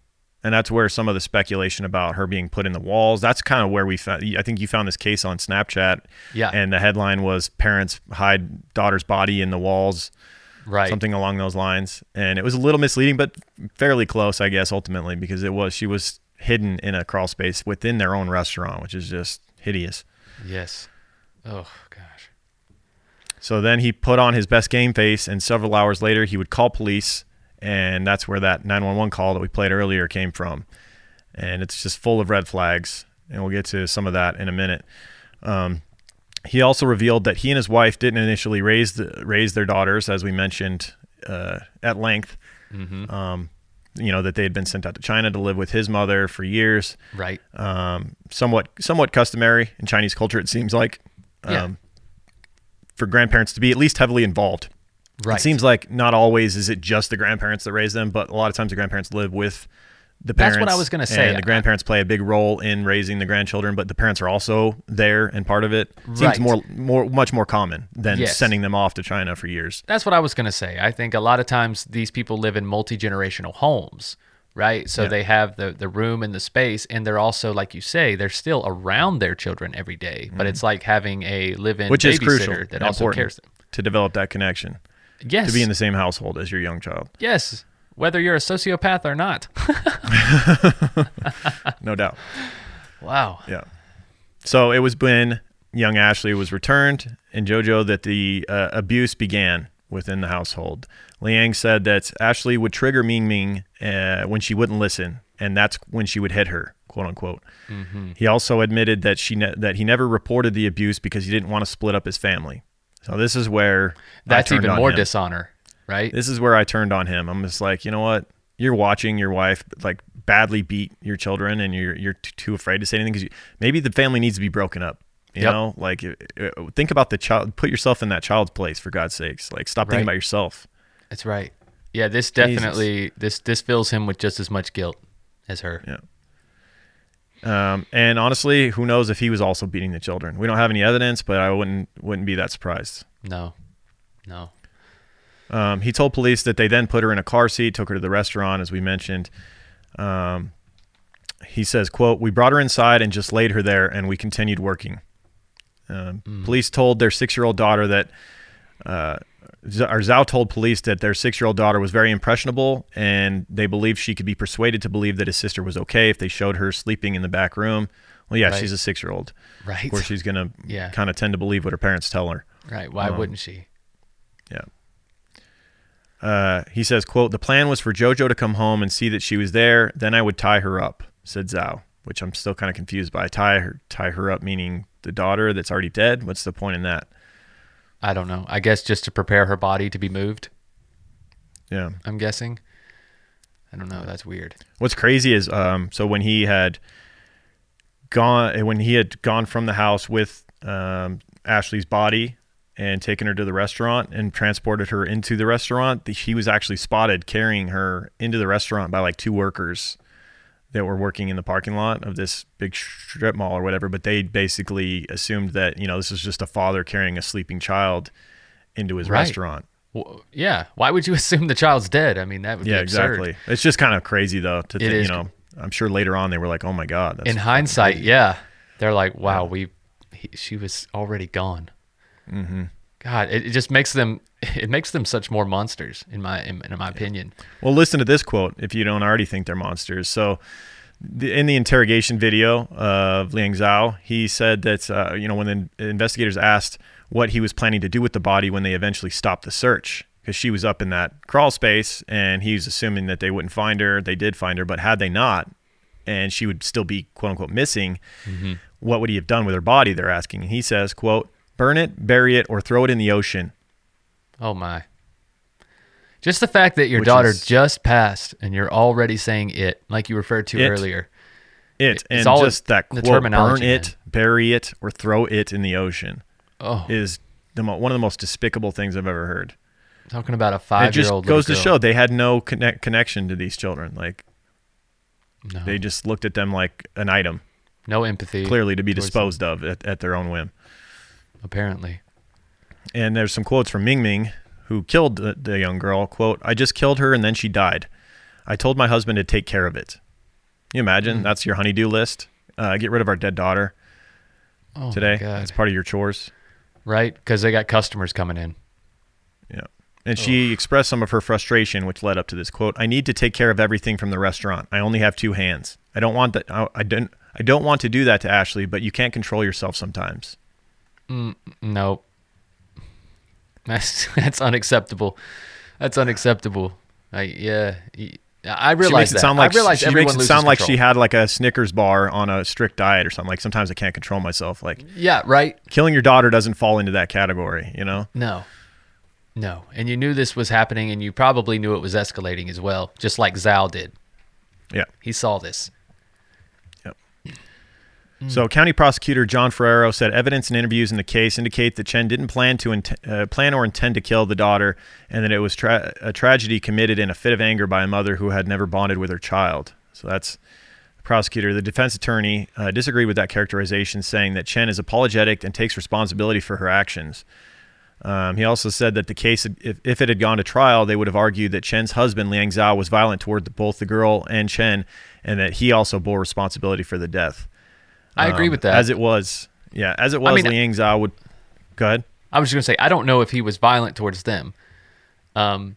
And that's where some of the speculation about her being put in the walls. That's kind of where we found. I think you found this case on Snapchat. Yeah. And the headline was "Parents hide daughter's body in the walls," Right. something along those lines. And it was a little misleading, but fairly close, I guess, ultimately, because it was she was hidden in a crawl space within their own restaurant, which is just hideous. Yes. Oh, gosh. So then he put on his best game face, and several hours later, he would call police, and that's where that 911 call that we played earlier came from. And it's just full of red flags, and we'll get to some of that in a minute. Um, he also revealed that he and his wife didn't initially raise the, raise their daughters, as we mentioned uh, at length. Um, you know that they had been sent out to China to live with his mother for years Right. um, somewhat somewhat customary in Chinese culture. It seems like um, Yeah. for grandparents to be at least heavily involved. Right. It seems like not always is it just the grandparents that raise them, but a lot of times the grandparents live with the parents. That's what I was gonna say. And the grandparents play a big role in raising the grandchildren, but the parents are also there and part of it. Seems Right. more more much more common than Yes. sending them off to China for years. That's what I was going to say. I think a lot of times these people live in multi generational homes, right? So Yeah. they have the, the room and the space, and they're also, like you say, they're still around their children every day. But it's like having a live in Mm-hmm. Which is crucial that also important cares them. to develop that connection, Yes. to be in the same household as your young child. yes. Whether you're a sociopath or not. [laughs] No doubt. wow. Yeah. So it was when young Ashley was returned in JoJo that the uh, abuse began within the household. Liang said that Ashley would trigger Ming Ming uh, when she wouldn't listen, and that's when she would hit her, quote unquote. He also admitted that she ne- that he never reported the abuse because he didn't want to split up his family. So this is where that's even more him. dishonor, right? This is where I turned on him. I'm just like, you know what? You're watching your wife like badly beat your children, and you're you're t- too afraid to say anything because maybe the family needs to be broken up. You Yep. know, like think about the child. Put yourself in that child's place for God's sakes. Like stop thinking about yourself. That's right. Yeah, this Jesus. definitely this this fills him with just as much guilt as her. Yeah. Um, and honestly, who knows if he was also beating the children? We don't have any evidence, but I wouldn't wouldn't be that surprised. No. No. Um, he told police that they then put her in a car seat, took her to the restaurant, as we mentioned. Um, he says, "quote We brought her inside and just laid her there, and we continued working." Um, Police told their six-year-old daughter that, uh, Z- or Zhao told police that their six-year-old daughter was very impressionable, and they believed she could be persuaded to believe that his sister was okay if they showed her sleeping in the back room. Well, yeah, Right. she's a six-year-old. Right. Of course, she's gonna Yeah. kind of tend to believe what her parents tell her. Right. Why Um, wouldn't she? Yeah. Uh, he says, quote, the plan was for JoJo to come home and see that she was there. Then I would tie her up, said Zhao, which I'm still kind of confused by. Tie her, tie her up, meaning the daughter that's already dead. What's the point in that? I don't know. I guess just to prepare her body to be moved, Yeah. I'm guessing. I don't know. That's weird. What's crazy is, um, so when he had gone, when he had gone from the house with um, Ashley's body and taken her to the restaurant and transported her into the restaurant, the- he was actually spotted carrying her into the restaurant by like two workers that were working in the parking lot of this big strip mall or whatever. But they basically assumed that you know this was just a father carrying a sleeping child into his Right. restaurant. Well, yeah. Why would you [laughs] assume the child's dead? I mean, that would Yeah, exactly. It's just kind of crazy though to think, you know. I'm sure later on they were like, "Oh my god." That's In hindsight, yeah, they're like, wow, we, he, she was already gone. Mm-hmm. God, it, it just makes them, [laughs] it makes them such more monsters in my, in, in my opinion. Well, listen to this quote if you don't already think they're monsters. So, the, in the interrogation video of Liang Zhao, he said that uh, you know when the investigators asked what he was planning to do with the body when they eventually stopped the search because she was up in that crawl space and he was assuming that they wouldn't find her. They did find her, but had they not, and she would still be quote unquote missing, what would he have done with her body? They're asking. And he says, "quote Burn it, bury it, or throw it in the ocean." Oh my. Just the fact that your Which daughter is- just passed and you're already saying it, like you referred to It. earlier. It It's and all just that quote, burn it, bury it, or throw it in the ocean. Oh, is the mo- one of the most despicable things I've ever heard. Talking about a it five just year old. goes to show they had no connect, connection to these children. Like no, they just looked at them like an item, no empathy. clearly to be disposed of at, at their own whim. Apparently. And there's some quotes from Ming Ming, who killed the, the young girl. Quote, I just killed her and then she died. I told my husband to take care of it. Can you imagine? Mm. That's your honeydew list. Uh, get rid of our dead daughter Oh, today. That's part of your chores. right? Because they got customers coming in. Yeah. And she expressed some of her frustration, which led up to this quote. I need to take care of everything from the restaurant. I only have two hands. I don't want that. I, I don't. I don't want to do that to Ashley, but you can't control yourself sometimes. Mm, no. [laughs] That's that's unacceptable. That's unacceptable. I yeah. I She realize makes it that. sound like I realize she makes it sound like she had like a Snickers bar on a strict diet or something. Like sometimes I can't control myself. Like Yeah. Right. killing your daughter doesn't fall into that category, you know? No. No. And you knew this was happening, and you probably knew it was escalating as well, just like Zhao did. Yeah. He saw this. So, County Prosecutor John Ferrero said evidence and interviews in the case indicate that Chen didn't plan to int- uh, plan or intend to kill the daughter, and that it was tra- a tragedy committed in a fit of anger by a mother who had never bonded with her child. So that's the prosecutor. The defense attorney uh, disagreed with that characterization, saying that Chen is apologetic and takes responsibility for her actions. Um, he also said that the case, if, if it had gone to trial, they would have argued that Chen's husband, Liang Zhao, was violent toward the, both the girl and Chen, and that he also bore responsibility for the death. I agree Um, with that. As it was, yeah, as it was, mean, Liang Zhao would. Go ahead. I was just gonna say I don't know if he was violent towards them, um,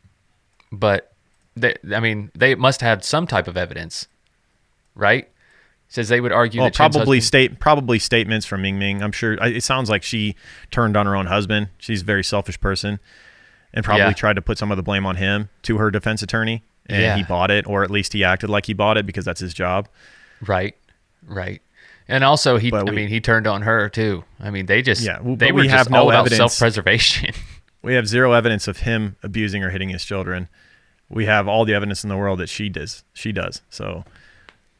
but they, I mean they must have some type of evidence, right? Says they would argue Well, that probably husband- state probably statements from Ming Ming. I'm sure it sounds like she turned on her own husband. She's a very selfish person, and probably Yeah. tried to put some of the blame on him to her defense attorney, and Yeah. he bought it, or at least he acted like he bought it because that's his job. right, right, and also he. But I we- mean, he turned on her too. I mean, they just, yeah, they were we just have no all about evidence. self-preservation. [laughs] We have zero evidence of him abusing or hitting his children. We have all the evidence in the world that she does. She does. So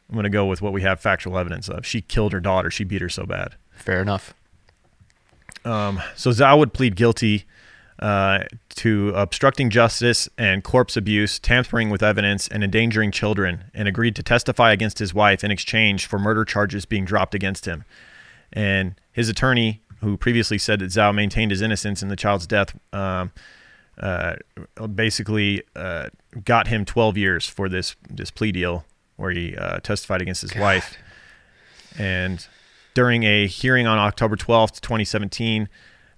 I'm going to go with what we have factual evidence of. She killed her daughter. She beat her so bad. Fair enough. Um, so Zhao would plead guilty uh, to obstructing justice and corpse abuse, tampering with evidence, and endangering children, and agreed to testify against his wife in exchange for murder charges being dropped against him. And his attorney, who previously said that Zhao maintained his innocence in the child's death, um, uh, basically uh, got him 12 years for this this plea deal where he uh, testified against his wife. And during a hearing on October 12th, 2017,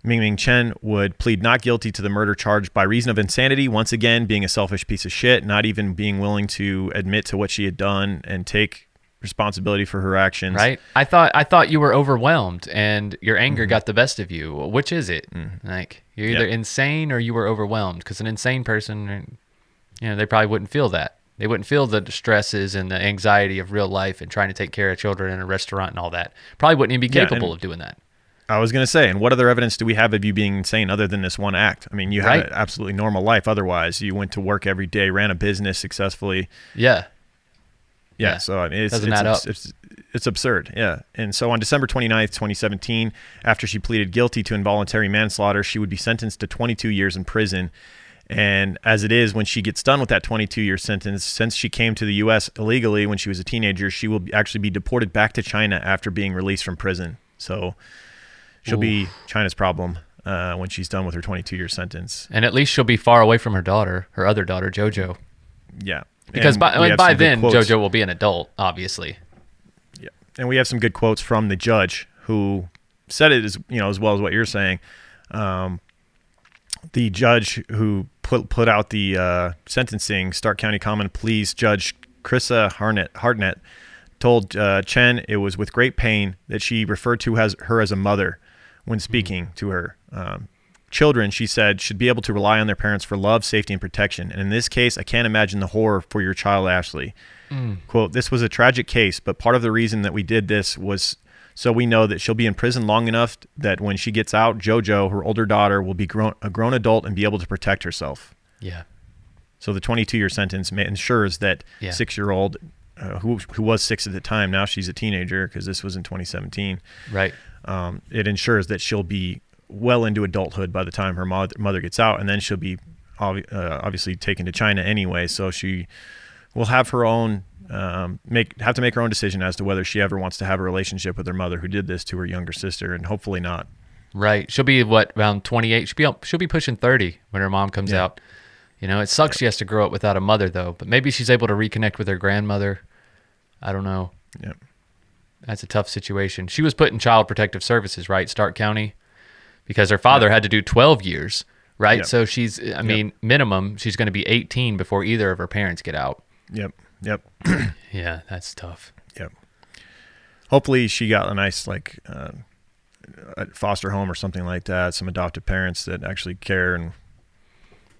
Ming Ming Chen would plead not guilty to the murder charge by reason of insanity, once again being a selfish piece of shit, not even being willing to admit to what she had done and take responsibility for her actions. Right. I thought I thought you were overwhelmed and your anger Mm-hmm. got the best of you. Which is it? Like you're either Yeah. insane or you were overwhelmed. Because an insane person, you know, they probably wouldn't feel that. They wouldn't feel the stresses and the anxiety of real life and trying to take care of children in a restaurant and all that. Probably wouldn't even be Yeah, capable and- of doing that. I was going to say, and what other evidence do we have of you being insane other than this one act? I mean, you had Right. an absolutely normal life otherwise. You went to work every day, ran a business successfully. Yeah. Yeah, Yeah. so I mean, it's, Doesn't it's, add abs- up. It's, it's absurd. Yeah. And so on December 29th, 2017, after she pleaded guilty to involuntary manslaughter, she would be sentenced to 22 years in prison. And as it is, when she gets done with that 22 year sentence, since she came to the U.S. illegally when she was a teenager, she will actually be deported back to China after being released from prison. So she'll be China's problem uh, when she's done with her 22 year sentence. And at least she'll be far away from her daughter, her other daughter, JoJo. Yeah. Because And by, by then. JoJo will be an adult, obviously. Yeah, and we have some good quotes from the judge who said it as you know as well as what you're saying. Um, the judge who put put out the uh, sentencing, Stark County Common Pleas Judge Chryssa Harnett Hartnett told uh, Chen it was with great pain that she referred to as her as a mother when speaking to her. Um, children, she said, should be able to rely on their parents for love, safety, and protection. And in this case, I can't imagine the horror for your child, Ashley. Quote, this was a tragic case, but part of the reason that we did this was so we know that she'll be in prison long enough that when she gets out, JoJo, her older daughter, will be grown, a grown adult and be able to protect herself. Yeah. So the 22 year sentence ensures that Yeah. six year old, uh, who, who was six at the time, now she's a teenager because this was in 2017, Right. Um, it ensures that she'll be well into adulthood by the time her mother, mother gets out, and then she'll be obvi- uh, obviously taken to China anyway. So she will have her own um, make have to make her own decision as to whether she ever wants to have a relationship with her mother who did this to her younger sister, and hopefully not. Right. She'll be what around 28. She'll be up- she'll be pushing 30 when her mom comes Yeah. out. You know, it sucks she has to grow up without a mother though, but maybe she's able to reconnect with her grandmother. I don't know. Yep. That's a tough situation. She was put in child protective services, right? Stark County because her father had to do 12 years, right? Yep. So she's I mean, minimum she's going to be 18 before either of her parents get out. Yep. Yep. [clears throat] Yeah, that's tough. Yep. Hopefully, she got a nice like uh, foster home or something like that. Some adoptive parents that actually care and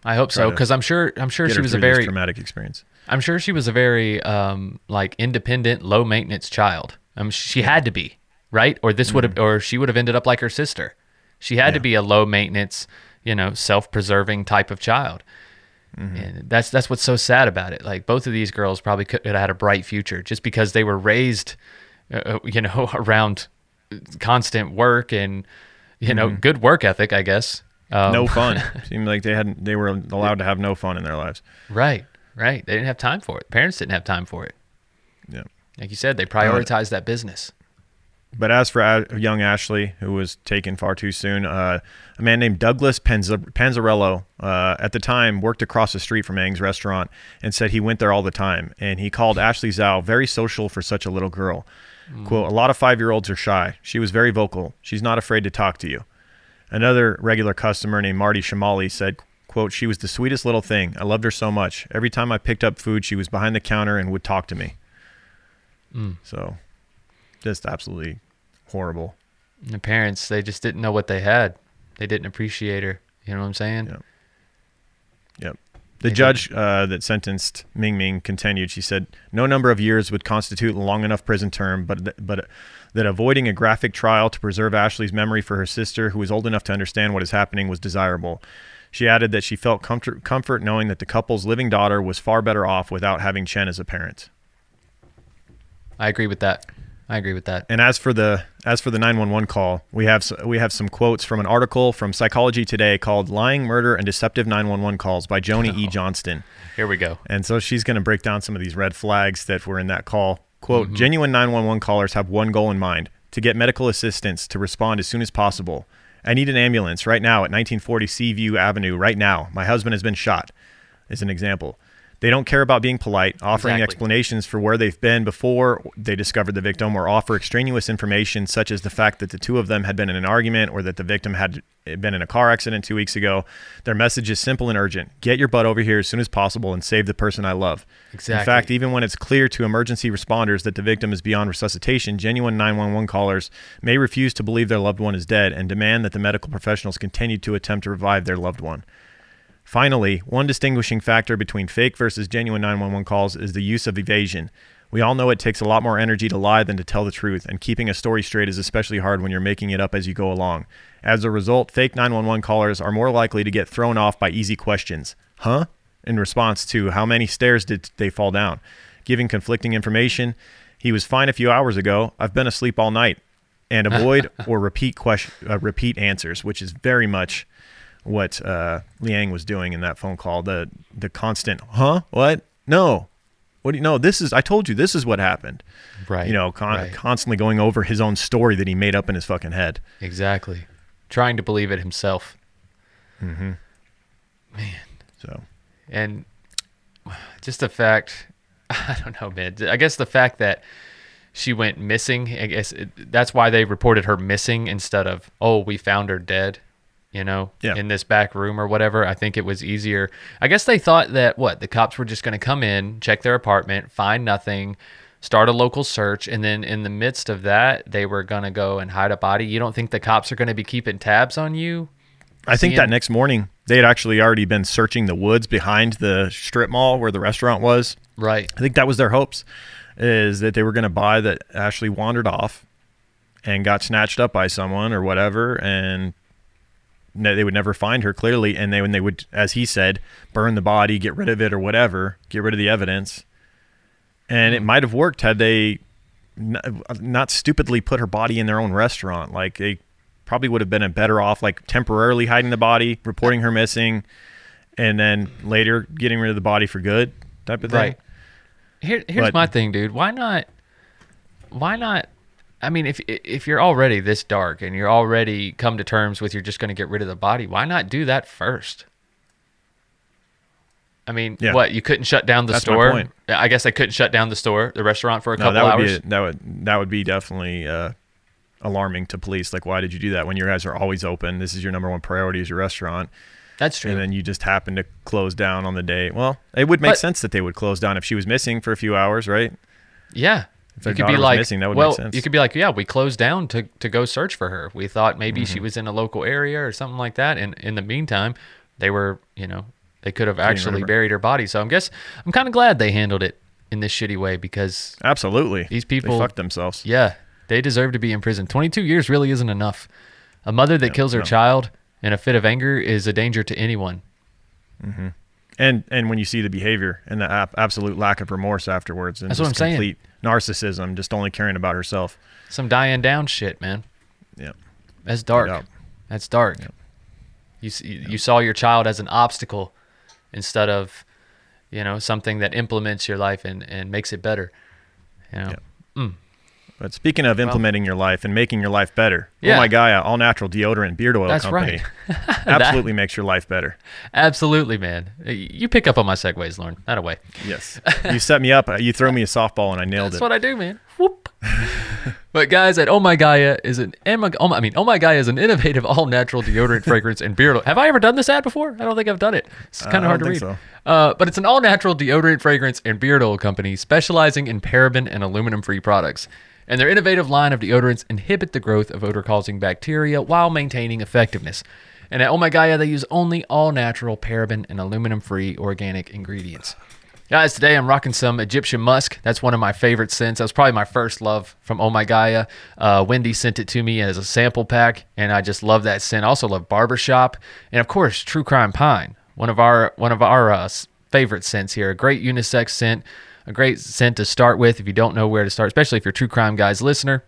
I hope so because I'm sure I'm sure she was a very traumatic experience. I'm sure she was a very um, like independent, low maintenance child. Um, she had to be right, or this would have, or she would have ended up like her sister. She had to Mm-hmm. Be a low maintenance, you know, self preserving type of child. Mm-hmm. And that's that's what's so sad about it. Like both of these girls probably could have had a bright future just because they were raised, uh, you know, [laughs] around constant work and you know good work ethic, I guess. Um, Mm-hmm. no fun. [laughs] Seemed like they hadn't. They were allowed to have no fun in their lives. Right, right. They didn't have time for it. Parents didn't have time for it. Yeah. Like you said, they prioritized that business. But as for young Ashley, who was taken far too soon, uh, a man named Douglas Penz- Panzarello uh, at the time worked across the street from Ang's restaurant and said he went there all the time. And he called Ashley Zhao very social for such a little girl. Quote, a lot of five year olds are shy. She was very vocal. She's not afraid to talk to you. Another regular customer named Marty Shamali said, quote, she was the sweetest little thing. I loved her so much. Every time I picked up food, she was behind the counter and would talk to me. So just absolutely horrible. And the parents, they just didn't know what they had. They didn't appreciate her. You know what I'm saying? Yeah. Yep. The judge uh, that sentenced Ming Ming continued. She said, "No number of years would constitute a long enough prison term, but th- but that avoiding a graphic trial to preserve Ashley's memory for her sister, who was old enough to understand what is happening, was desirable." She added that she felt comfort comfort knowing that the couple's living daughter was far better off without having Chen as a parent. I agree with that. I agree with that. And as for the as for the 911 call, we have we have some quotes from an article from Psychology Today called "Lying, Murder, and Deceptive 911 Calls" by Joni E. Johnston. Here we go. And so she's going to break down some of these red flags that were in that call. Mm-hmm. Quote, genuine 911 callers have one goal in mind to get medical assistance to respond as soon as possible. I need an ambulance right now at 1940 Seaview Avenue right now. My husband has been shot, is an example. They don't care about being polite, offering Exactly. explanations for where they've been before they discovered the victim, or offer extraneous information such as the fact that the two of them had been in an argument or that the victim had been in a car accident two weeks ago. Their message is simple and urgent get your butt over here as soon as possible and save the person I love. In fact, even when it's clear to emergency responders that the victim is beyond resuscitation, genuine 911 callers may refuse to believe their loved one is dead and demand that the medical professionals continue to attempt to revive their loved one. Finally, one distinguishing factor between fake versus genuine 911 calls is the use of evasion. We all know it takes a lot more energy to lie than to tell the truth, and keeping a story straight is especially hard when you're making it up as you go along. As a result, fake 911 callers are more likely to get thrown off by easy questions. Huh? In response to how many stairs did they fall down? Giving conflicting information. He was fine a few hours ago. I've been asleep all night. And [laughs] avoid or repeat question, uh, repeat answers, which is very much what uh, Liang was doing in that phone call. The the constant, huh? What? No. What do you know? This is. I told you. This is what happened. Right. You know, con- right. constantly going over his own story that he made up in his fucking head. Exactly. Trying to believe it himself. Mm-hmm. Man. So And just the fact, [laughs] I don't know, man. I guess the fact that she went missing, I guess it, that's why they reported her missing instead of, oh, we found her dead, you know, Yeah. in this back room or whatever. I think it was easier. I guess they thought that, what, the cops were just going to come in, check their apartment, find nothing, start a local search, and then in the midst of that, they were going to go and hide a body. You don't think the cops are going to be keeping tabs on you? I think that next morning they had actually already been searching the woods behind the strip mall where the restaurant was. Right. I think that was their hopes, is that they were going to buy that Ashley wandered off and got snatched up by someone or whatever, and they would never find her clearly, and they when they would, as he said, burn the body, get rid of it or whatever, get rid of the evidence, and it mm-hmm. might have worked had they n- not stupidly put her body in their own restaurant, like they probably would have been a better off like temporarily hiding the body, reporting her missing, and then later getting rid of the body for good type of thing. Right. Here, here's But- my thing, dude. Why not? Why not? I mean, if if you're already this dark and you're already come to terms with you're just going to get rid of the body, why not do that first? I mean, Yeah. what you couldn't shut down the That's store? point. I guess I couldn't shut down the store, the restaurant for a No, couple that would hours. be a, that would that would be definitely uh, alarming to police. Like, why did you do that when your guys are always open? This is your number one priority is your restaurant, That's true. and then you just happen to close down on the day. Well, it would make But- sense that they would close down if she was missing for a few hours, right? yeah. Their You could be like, missing, that would make well, sense. you could be like, yeah, we closed down to, to go search for her. We thought maybe Mm-hmm. she was in a local area or something like that. And in the meantime, they were, you know, they could have actually buried her body. So I'm guess I'm kind of glad they handled it in this shitty way because Absolutely, These they people- fucked themselves. yeah, they deserve to be in prison. 22 years really isn't enough. A mother that kills her no. child in a fit of anger is a danger to anyone. And and when you see the behavior and the ab- absolute lack of remorse afterwards, and That's just I'm saying. complete narcissism, just only caring about herself. Some dying Down shit, man. Yeah, That's dark. That's dark. You you you saw your child as an obstacle instead of, you know, something that implements your life and, and makes it better. You know, mm. But speaking of implementing your life and making your life better, Yeah. Oh My Gaia all natural deodorant beard oil That's company right. [laughs] [laughs] absolutely makes your life better. absolutely, man. You pick up on my segues, Lauren. Not way. Yes, [laughs] you set me up. You throw me a softball and I nailed That's it. That's what I do, man. Whoop. but guys, at Oh My Gaia is an oh my- I mean, Oh My Gaia is an innovative all natural deodorant, fragrance, and beard oil. Have I ever done this ad before? I don't think I've done it. It's kind of hard to read. think Uh, but it's an all natural deodorant, fragrance, and beard oil company specializing in paraben and aluminum free products. And their innovative line of deodorants inhibit the growth of odor causing bacteria while maintaining effectiveness. And at Oh My Gaia, they use only all natural paraben and aluminum free organic ingredients. Guys, today I'm rocking some Egyptian musk. That's one of my favorite scents. That was probably my first love from Oh My Gaia. Uh, Wendy sent it to me as a sample pack, and I just love that scent. I also love Barbershop, and of course, True Crime Pine, one of our one of our uh, favorite scents here. A great unisex scent, a great scent to start with if you don't know where to start, especially if you're True Crime Guys listener.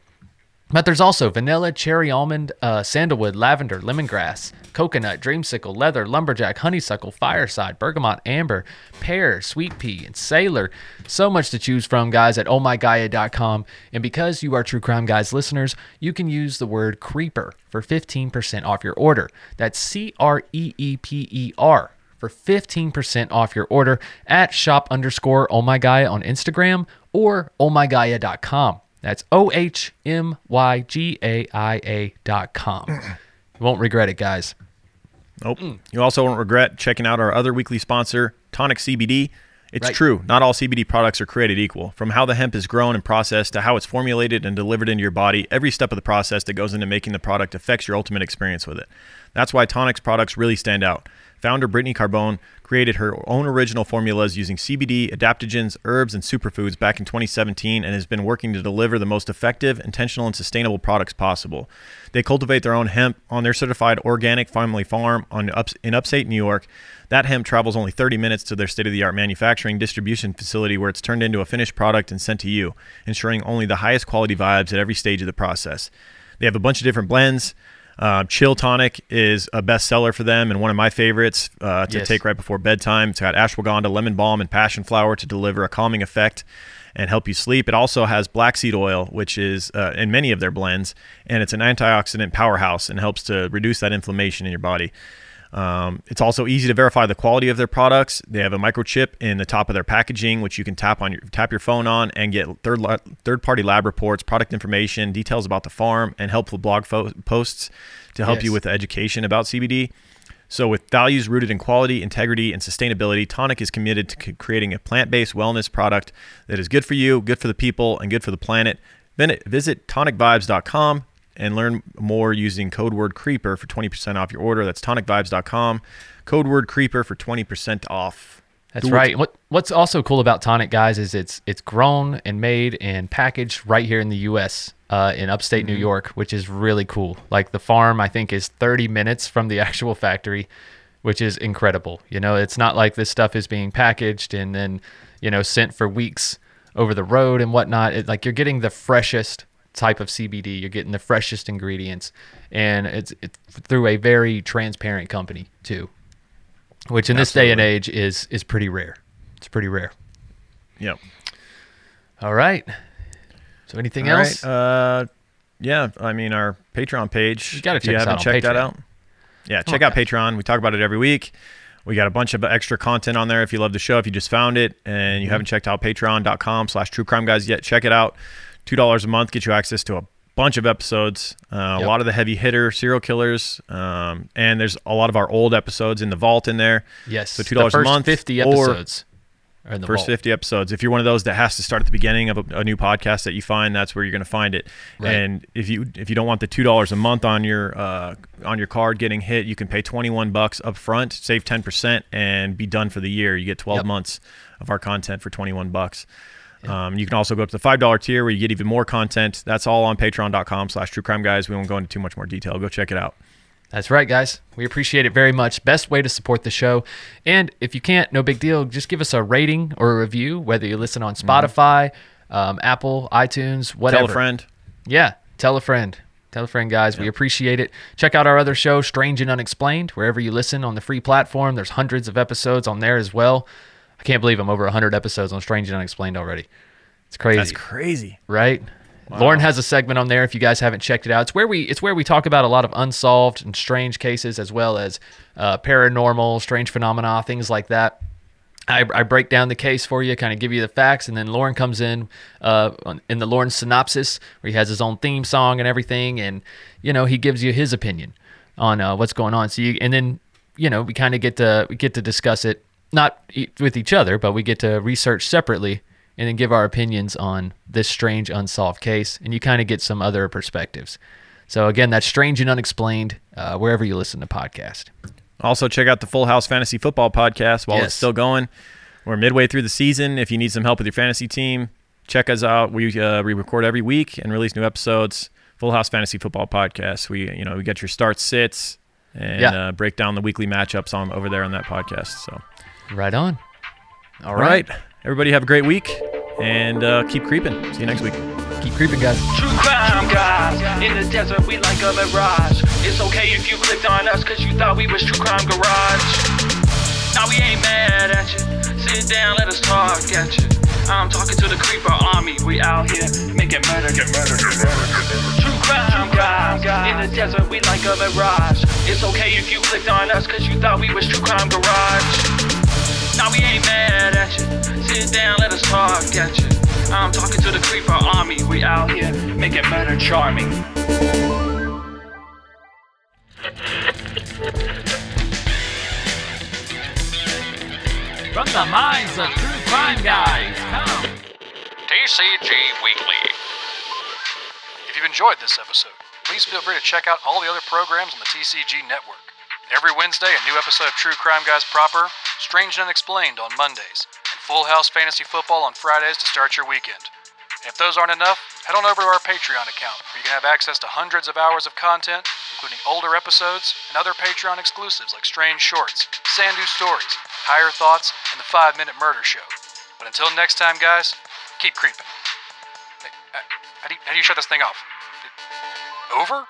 But there's also vanilla, cherry almond, uh, sandalwood, lavender, lemongrass, coconut, dreamsicle, leather, lumberjack, honeysuckle, fireside, bergamot, amber, pear, sweet pea, and sailor. So much to choose from, guys, at ohmygaia.com. And because you are True Crime Guys listeners, you can use the word creeper for 15% off your order. That's C R E E P E R for 15% off your order at shop underscore oh my Gaia on Instagram or ohmygaia.com. That's O H M Y G A I A dot com. You won't regret it, guys. Nope. You also won't regret checking out our other weekly sponsor, Tonic CBD. It's Right. true, not all CBD products are created equal. From how the hemp is grown and processed to how it's formulated and delivered into your body, every step of the process that goes into making the product affects your ultimate experience with it. That's why Tonic's products really stand out. Founder Brittany Carbone created her own original formulas using CBD, adaptogens, herbs, and superfoods back in 2017 and has been working to deliver the most effective, intentional, and sustainable products possible. They cultivate their own hemp on their certified organic family farm on ups, in upstate New York. That hemp travels only 30 minutes to their state of the art manufacturing distribution facility where it's turned into a finished product and sent to you, ensuring only the highest quality vibes at every stage of the process. They have a bunch of different blends. Uh, Chill Tonic is a bestseller for them and one of my favorites uh, to Yes. take right before bedtime. It's got ashwagandha, lemon balm, and passion flower to deliver a calming effect and help you sleep. It also has black seed oil, which is uh, in many of their blends, and it's an antioxidant powerhouse and helps to reduce that inflammation in your body. Um, it's also easy to verify the quality of their products. They have a microchip in the top of their packaging, which you can tap on your tap your phone on and get third third party lab reports, product information, details about the farm, and helpful blog fo- posts to help you with education about CBD. So, with values rooted in quality, integrity, and sustainability, Tonic is committed to c- creating a plant based wellness product that is good for you, good for the people, and good for the planet. Then visit tonicvibes.com and learn more using code word creeper for 20% off your order. That's tonicvibes.com. Code word creeper for 20% off. That's Do right. What What's also cool about Tonic, guys, is it's it's grown and made and packaged right here in the U.S. Uh, in upstate Mm-hmm. New York, which is really cool. Like the farm, I think is 30 minutes from the [laughs] actual factory, which is incredible. You know, it's not like this stuff is being packaged and then you know sent for weeks over the road and whatnot. It, like you're getting the freshest type of CBD. You're getting the freshest ingredients, and it's it's through a very transparent company too, which in this day and age is is pretty rare. It's pretty rare. Yep. All right. So anything All else? right. Uh, yeah. I mean, our Patreon page. You gotta if check you haven't out checked that Patreon. out. Yeah, check out. Patreon. We talk about it every week. We got a bunch of extra content on there. If you love the show, if you just found it and you Mm-hmm. haven't checked out patreon.com slash true crime guys yet, check it out. $2 a month gets you access to a bunch of episodes, uh, Yep. a lot of the heavy hitter serial killers. Um, and there's a lot of our old episodes in the vault in there. yes. So the $2 a month Fifty episodes. are in the First vault. 50 episodes. If you're one of those that has to start at the beginning of a, a new podcast that you find, that's where you're going to find it. Right. And if you if you don't want the two dollars a month on your uh, on your card getting hit, you can pay 21 bucks up front, save 10 percent, and be done for the year. You get 12 Yep. months of our content for 21 bucks. Um, you can also go up to the five dollar tier where you get even more content. That's all on Patreon.com/slash True Crime Guys. We won't go into too much more detail. Go check it out. That's right, guys. We appreciate it very much. Best way to support the show. And if you can't, no big deal. Just give us a rating or a review, whether you listen on Spotify, um, Apple, iTunes, whatever. Tell a friend. Yeah, tell a friend. Tell a friend, guys. We appreciate it. Check out our other show, Strange and Unexplained, wherever you listen on the free platform. There's hundreds of episodes on there as well. I can't believe I'm over 100 episodes on Strange and Unexplained already. It's crazy That's crazy. right? Lauren has a segment on there if you guys haven't checked it out. It's where we it's where we talk about a lot of unsolved and strange cases as well as uh, paranormal, strange phenomena, things like that. I, I break down the case for you, kind of give you the facts, and then Lauren comes in uh, on- in the Lauren synopsis where he has his own theme song and everything, and you know he gives you his opinion on uh, what's going on. So you and then you know we kind of get to we get to discuss it not with each other, but we get to research separately and then give our opinions on this strange unsolved case, and you kind of get some other perspectives. So again, that's strange and unexplained uh, wherever you listen to podcast. Also, check out the Full House Fantasy Football podcast while Yes. it's still going. We're midway through the season. If you need some help with your fantasy team, check us out. We uh, we record every week and release new episodes. Full House Fantasy Football podcast. We you know we get your start sits and Yeah. uh, break down the weekly matchups on over there on that podcast. So Right on. All all right, everybody have a great week and uh, keep creeping. See you next week. keep creeping, guys. True crime guys, in the desert we like a mirage. It's okay if you clicked on us cause you thought we was True Crime Garage. Now we ain't mad at you, sit down, let us talk at you. I'm talking to the creeper army, we out here making murder, get murder, get murder. True crime guys, in the desert we like a mirage. It's okay if you clicked on us cause you thought we was True Crime Garage. Now we ain't mad at you. Sit down, let us talk at you. I'm talking to the creeper army. We out here making murder charming. From the minds of true crime guys, come. TCG Weekly. If you've enjoyed this episode, please feel free to check out all the other programs on the TCG network. Every Wednesday, a new episode of True Crime Guys proper, Strange and Unexplained on Mondays, and Full House Fantasy Football on Fridays to start your weekend. And if those aren't enough, head on over to our Patreon account, where you can have access to hundreds of hours of content, including older episodes and other Patreon exclusives like Strange Shorts, Sandu Stories, Higher Thoughts, and the 5 Minute Murder Show. But until next time, guys, keep creeping. Hey, uh, how, do you, how do you shut this thing off? Over?